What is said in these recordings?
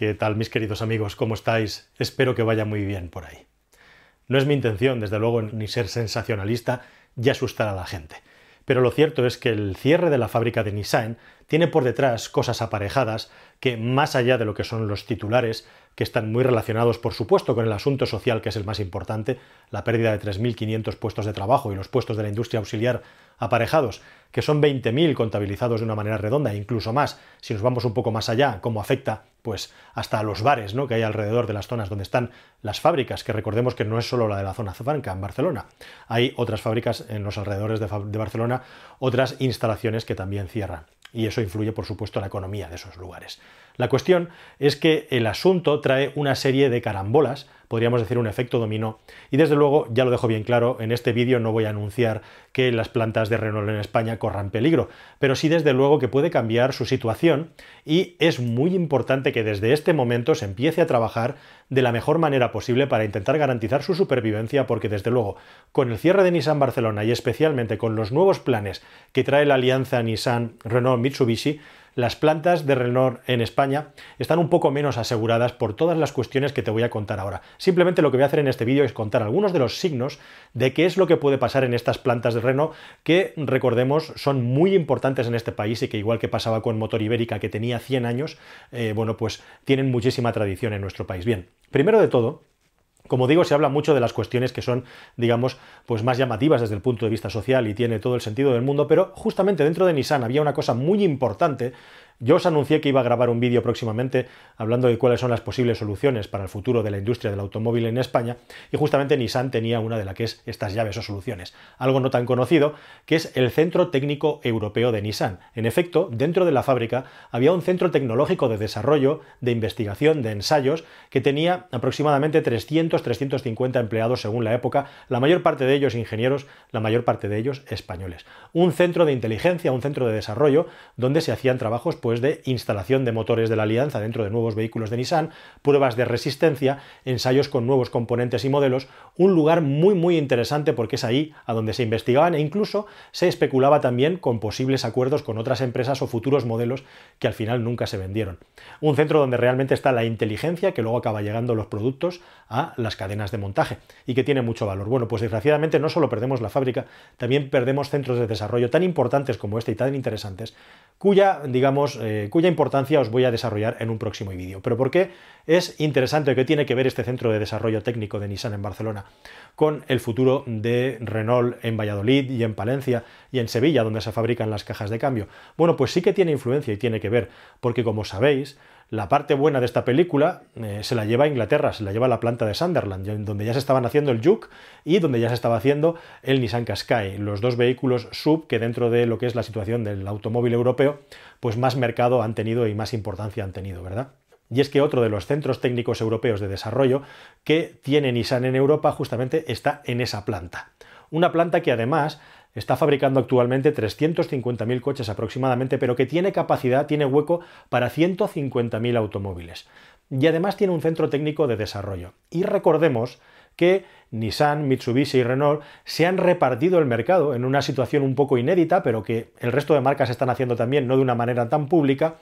¿Qué tal mis queridos amigos? ¿Cómo estáis? Espero que vaya muy bien por ahí. No es mi intención, desde luego, ni ser sensacionalista y asustar a la gente. Pero lo cierto es que el cierre de la fábrica de Nissan tiene por detrás cosas aparejadas que, más allá de lo que son los titulares, que están muy relacionados, por supuesto, con el asunto social, que es el más importante, la pérdida de 3.500 puestos de trabajo y los puestos de la industria auxiliar aparejados, que son 20.000 contabilizados de una manera redonda, e incluso más, si nos vamos un poco más allá, cómo afecta pues hasta los bares ¿no? que hay alrededor de las zonas donde están las fábricas, que recordemos que no es solo la de la zona franca en Barcelona, hay otras fábricas en los alrededores de, de Barcelona, otras instalaciones que también cierran y eso influye, por supuesto, en la economía de esos lugares. La cuestión es que el asunto trae una serie de carambolas podríamos decir un efecto dominó. Y desde luego, ya lo dejo bien claro, en este vídeo no voy a anunciar que las plantas de Renault en España corran peligro, pero sí desde luego que puede cambiar su situación y es muy importante que desde este momento se empiece a trabajar de la mejor manera posible para intentar garantizar su supervivencia, porque desde luego, con el cierre de Nissan Barcelona y especialmente con los nuevos planes que trae la alianza Nissan-Renault-Mitsubishi, las plantas de Renault en España están un poco menos aseguradas por todas las cuestiones que te voy a contar ahora. Simplemente lo que voy a hacer en este vídeo es contar algunos de los signos de qué es lo que puede pasar en estas plantas de Renault que, recordemos, son muy importantes en este país y que igual que pasaba con Motor Ibérica que tenía 100 años, eh, bueno, pues tienen muchísima tradición en nuestro país. Bien, primero de todo, como digo, se habla mucho de las cuestiones que son, digamos, pues más llamativas desde el punto de vista social y tiene todo el sentido del mundo, pero justamente dentro de Nissan había una cosa muy importante yo os anuncié que iba a grabar un vídeo próximamente hablando de cuáles son las posibles soluciones para el futuro de la industria del automóvil en España y justamente Nissan tenía una de las que es estas llaves o soluciones. Algo no tan conocido que es el Centro Técnico Europeo de Nissan. En efecto, dentro de la fábrica había un centro tecnológico de desarrollo, de investigación, de ensayos que tenía aproximadamente 300-350 empleados según la época, la mayor parte de ellos ingenieros, la mayor parte de ellos españoles. Un centro de inteligencia, un centro de desarrollo donde se hacían trabajos pues, de instalación de motores de la alianza dentro de nuevos vehículos de Nissan, pruebas de resistencia, ensayos con nuevos componentes y modelos, un lugar muy muy interesante porque es ahí a donde se investigaban e incluso se especulaba también con posibles acuerdos con otras empresas o futuros modelos que al final nunca se vendieron. Un centro donde realmente está la inteligencia que luego acaba llegando los productos a las cadenas de montaje y que tiene mucho valor. Bueno, pues desgraciadamente no solo perdemos la fábrica, también perdemos centros de desarrollo tan importantes como este y tan interesantes, cuya, digamos, eh, cuya importancia os voy a desarrollar en un próximo vídeo. Pero ¿por qué es interesante que tiene que ver este centro de desarrollo técnico de Nissan en Barcelona con el futuro de Renault en Valladolid y en Palencia y en Sevilla, donde se fabrican las cajas de cambio? Bueno, pues sí que tiene influencia y tiene que ver, porque como sabéis, la parte buena de esta película eh, se la lleva a Inglaterra, se la lleva a la planta de Sunderland, donde ya se estaban haciendo el Juke y donde ya se estaba haciendo el Nissan Qashqai, los dos vehículos sub que dentro de lo que es la situación del automóvil europeo, pues más mercado han tenido y más importancia han tenido, ¿verdad? Y es que otro de los centros técnicos europeos de desarrollo que tiene Nissan en Europa justamente está en esa planta. Una planta que además está fabricando actualmente 350.000 coches aproximadamente, pero que tiene capacidad, tiene hueco para 150.000 automóviles. Y además tiene un centro técnico de desarrollo. Y recordemos que Nissan, Mitsubishi y Renault se han repartido el mercado en una situación un poco inédita, pero que el resto de marcas están haciendo también, no de una manera tan pública,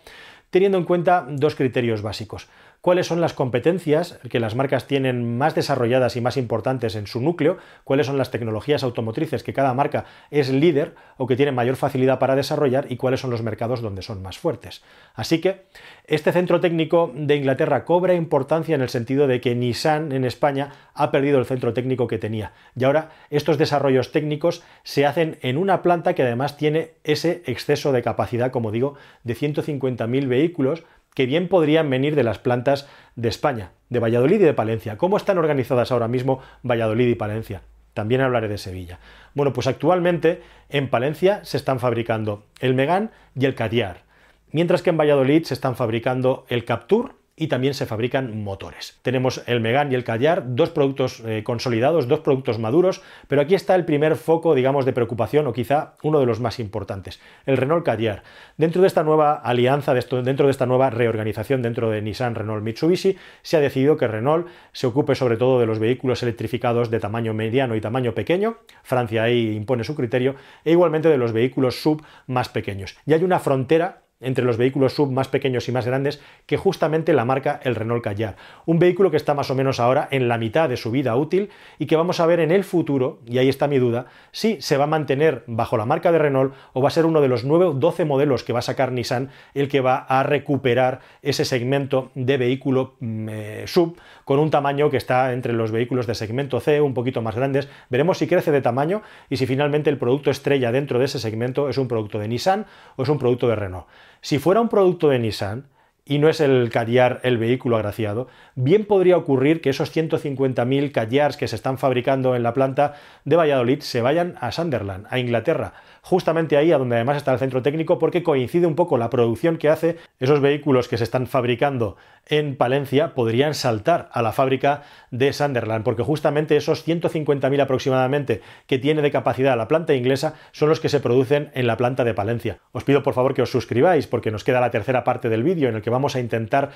teniendo en cuenta dos criterios básicos cuáles son las competencias que las marcas tienen más desarrolladas y más importantes en su núcleo, cuáles son las tecnologías automotrices que cada marca es líder o que tiene mayor facilidad para desarrollar y cuáles son los mercados donde son más fuertes. Así que este centro técnico de Inglaterra cobra importancia en el sentido de que Nissan en España ha perdido el centro técnico que tenía. Y ahora estos desarrollos técnicos se hacen en una planta que además tiene ese exceso de capacidad, como digo, de 150.000 vehículos que bien podrían venir de las plantas de España, de Valladolid y de Palencia. ¿Cómo están organizadas ahora mismo Valladolid y Palencia? También hablaré de Sevilla. Bueno, pues actualmente en Palencia se están fabricando el Megan y el Cadiar, mientras que en Valladolid se están fabricando el Captur y también se fabrican motores. Tenemos el Megan y el Callar, dos productos eh, consolidados, dos productos maduros, pero aquí está el primer foco, digamos, de preocupación o quizá uno de los más importantes, el Renault Callar. Dentro de esta nueva alianza, dentro de esta nueva reorganización dentro de Nissan, Renault, Mitsubishi, se ha decidido que Renault se ocupe sobre todo de los vehículos electrificados de tamaño mediano y tamaño pequeño, Francia ahí impone su criterio, e igualmente de los vehículos sub más pequeños. Y hay una frontera entre los vehículos sub más pequeños y más grandes que justamente la marca el Renault Kadjar. Un vehículo que está más o menos ahora en la mitad de su vida útil y que vamos a ver en el futuro, y ahí está mi duda, si se va a mantener bajo la marca de Renault o va a ser uno de los 9 12 modelos que va a sacar Nissan el que va a recuperar ese segmento de vehículo mm, eh, sub con un tamaño que está entre los vehículos de segmento C, un poquito más grandes. Veremos si crece de tamaño y si finalmente el producto estrella dentro de ese segmento es un producto de Nissan o es un producto de Renault. Si fuera un producto de Nissan, y no es el Cadillard el vehículo agraciado, bien podría ocurrir que esos 150.000 Cadillards que se están fabricando en la planta de Valladolid se vayan a Sunderland, a Inglaterra, justamente ahí a donde además está el centro técnico porque coincide un poco la producción que hace esos vehículos que se están fabricando en Palencia podrían saltar a la fábrica de Sunderland porque justamente esos 150.000 aproximadamente que tiene de capacidad la planta inglesa son los que se producen en la planta de Palencia. Os pido por favor que os suscribáis porque nos queda la tercera parte del vídeo en el que vamos a intentar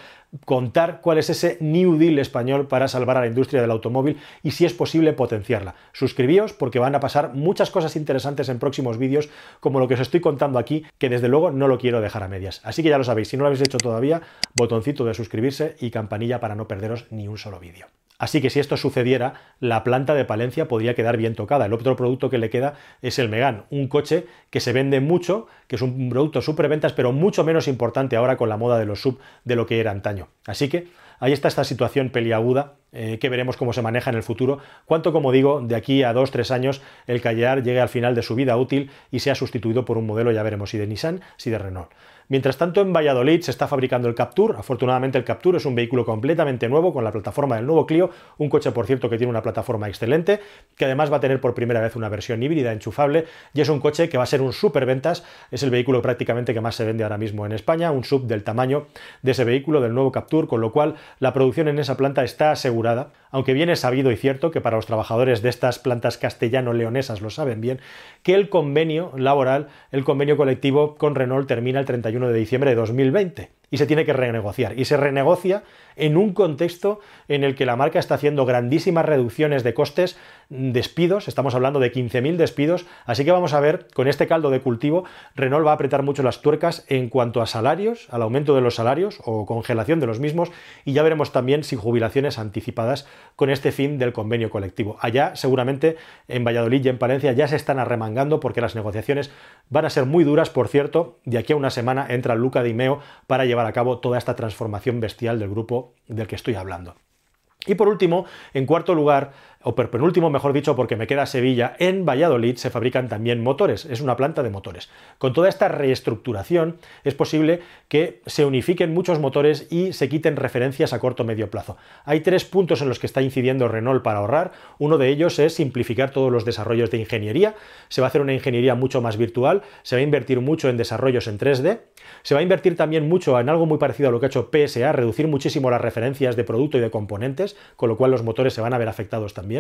contar cuál es ese New Deal español para salvar a la industria del automóvil y si es posible potenciarla. Suscribíos porque van a pasar muchas cosas interesantes en próximos vídeos como lo que os estoy contando aquí, que desde luego no lo quiero dejar a medias. Así que ya lo sabéis, si no lo habéis hecho todavía, botoncito de suscribirse y campanilla para no perderos ni un solo vídeo. Así que si esto sucediera, la planta de Palencia podría quedar bien tocada. El otro producto que le queda es el Megan, un coche que se vende mucho, que es un producto superventas, pero mucho menos importante ahora con la moda de los sub de lo que era antaño. Así que ahí está esta situación peliaguda eh, que veremos cómo se maneja en el futuro. Cuánto, como digo, de aquí a dos, tres años el Callar llegue al final de su vida útil y sea sustituido por un modelo, ya veremos, si de Nissan, si de Renault. Mientras tanto, en Valladolid se está fabricando el Captur. Afortunadamente, el Captur es un vehículo completamente nuevo con la plataforma del nuevo Clio, un coche, por cierto, que tiene una plataforma excelente, que además va a tener por primera vez una versión híbrida enchufable y es un coche que va a ser un superventas. Es el vehículo prácticamente que más se vende ahora mismo en España, un sub del tamaño de ese vehículo, del nuevo Captur, con lo cual la producción en esa planta está asegurada, aunque bien es sabido y cierto que para los trabajadores de estas plantas castellano-leonesas lo saben bien, que el convenio laboral, el convenio colectivo con Renault termina el 31 de diciembre de 2020 y se tiene que renegociar. Y se renegocia en un contexto en el que la marca está haciendo grandísimas reducciones de costes, despidos, estamos hablando de 15.000 despidos, así que vamos a ver, con este caldo de cultivo, Renault va a apretar mucho las tuercas en cuanto a salarios, al aumento de los salarios o congelación de los mismos, y ya veremos también si jubilaciones anticipadas con este fin del convenio colectivo. Allá, seguramente, en Valladolid y en Palencia ya se están arremangando porque las negociaciones van a ser muy duras, por cierto, de aquí a una semana entra Luca Di Meo para llevar a cabo toda esta transformación bestial del grupo del que estoy hablando. Y por último, en cuarto lugar, o penúltimo, mejor dicho, porque me queda Sevilla, en Valladolid se fabrican también motores, es una planta de motores. Con toda esta reestructuración es posible que se unifiquen muchos motores y se quiten referencias a corto o medio plazo. Hay tres puntos en los que está incidiendo Renault para ahorrar. Uno de ellos es simplificar todos los desarrollos de ingeniería. Se va a hacer una ingeniería mucho más virtual, se va a invertir mucho en desarrollos en 3D, se va a invertir también mucho en algo muy parecido a lo que ha hecho PSA, reducir muchísimo las referencias de producto y de componentes, con lo cual los motores se van a ver afectados también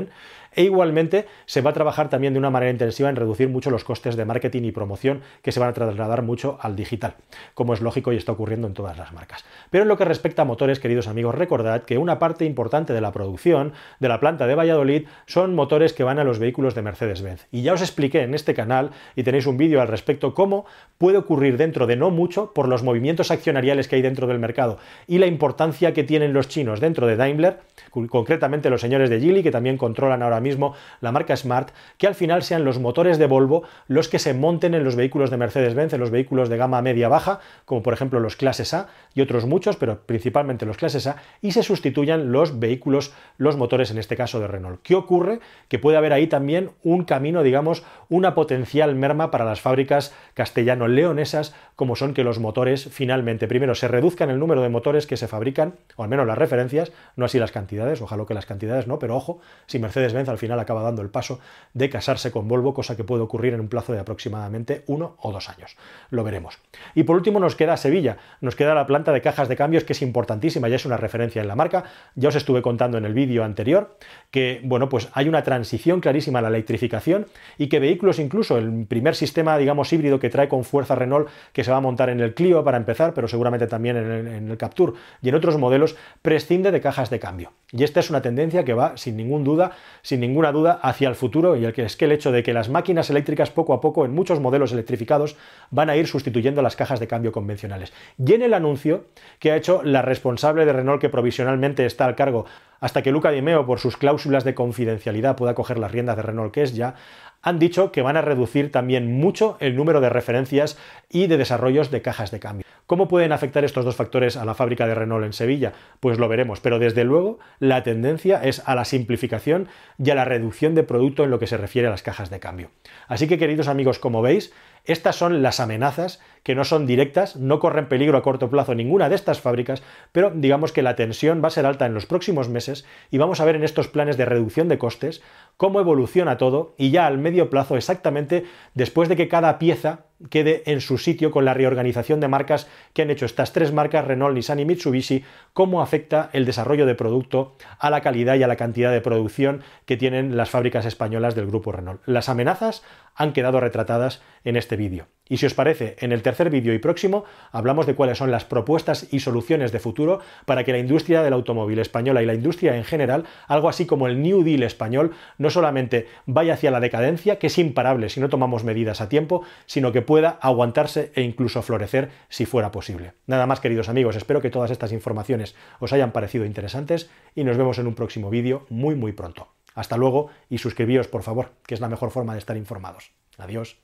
e igualmente se va a trabajar también de una manera intensiva en reducir mucho los costes de marketing y promoción que se van a trasladar mucho al digital, como es lógico y está ocurriendo en todas las marcas. Pero en lo que respecta a motores, queridos amigos, recordad que una parte importante de la producción de la planta de Valladolid son motores que van a los vehículos de Mercedes-Benz. Y ya os expliqué en este canal, y tenéis un vídeo al respecto, cómo puede ocurrir dentro de no mucho por los movimientos accionariales que hay dentro del mercado y la importancia que tienen los chinos dentro de Daimler, concretamente los señores de Geely, que también controlan ahora mismo la marca Smart, que al final sean los motores de Volvo los que se monten en los vehículos de Mercedes-Benz, en los vehículos de gama media-baja, como por ejemplo los clases A y otros muchos, pero principalmente los clases A, y se sustituyan los vehículos, los motores en este caso de Renault. ¿Qué ocurre? Que puede haber ahí también un camino, digamos, una potencial merma para las fábricas castellano-leonesas, como son que los motores finalmente, primero, se reduzcan el número de motores que se fabrican, o al menos las referencias, no así las cantidades, ojalá que las cantidades no, pero ojo, si Mercedes-Benz al final acaba dando el paso de casarse con Volvo, cosa que puede ocurrir en un plazo de aproximadamente uno o dos años. Lo veremos. Y por último nos queda Sevilla, nos queda la planta de cajas de cambios que es importantísima, ya es una referencia en la marca. Ya os estuve contando en el vídeo anterior que, bueno, pues hay una transición clarísima a la electrificación y que vehículos, incluso el primer sistema, digamos, híbrido que trae con fuerza Renault, que se va a montar en el Clio para empezar, pero seguramente también en el, en el Captur y en otros modelos, prescinde de cajas de cambio. Y esta es una tendencia que va, sin ningún duda, sin ninguna duda, hacia el futuro y el que es que el hecho de que las máquinas eléctricas poco a poco en muchos modelos electrificados van a ir sustituyendo las cajas de cambio convencionales. Y en el anuncio que ha hecho la responsable de Renault que provisionalmente está al cargo hasta que Luca Di Meo, por sus cláusulas de confidencialidad, pueda coger las riendas de Renault, que es ya, han dicho que van a reducir también mucho el número de referencias y de desarrollos de cajas de cambio. ¿Cómo pueden afectar estos dos factores a la fábrica de Renault en Sevilla? Pues lo veremos, pero desde luego la tendencia es a la simplificación y a la reducción de producto en lo que se refiere a las cajas de cambio. Así que queridos amigos, como veis, estas son las amenazas que no son directas, no corren peligro a corto plazo ninguna de estas fábricas, pero digamos que la tensión va a ser alta en los próximos meses y vamos a ver en estos planes de reducción de costes cómo evoluciona todo y ya al medio plazo exactamente después de que cada pieza quede en su sitio con la reorganización de marcas que han hecho estas tres marcas, Renault, Nissan y Mitsubishi, cómo afecta el desarrollo de producto a la calidad y a la cantidad de producción que tienen las fábricas españolas del grupo Renault. Las amenazas han quedado retratadas en este vídeo. Y si os parece, en el tercer vídeo y próximo hablamos de cuáles son las propuestas y soluciones de futuro para que la industria del automóvil española y la industria en general, algo así como el New Deal español, no solamente vaya hacia la decadencia, que es imparable si no tomamos medidas a tiempo, sino que pueda aguantarse e incluso florecer si fuera posible. Nada más queridos amigos, espero que todas estas informaciones os hayan parecido interesantes y nos vemos en un próximo vídeo muy muy pronto. Hasta luego y suscribíos por favor, que es la mejor forma de estar informados. Adiós.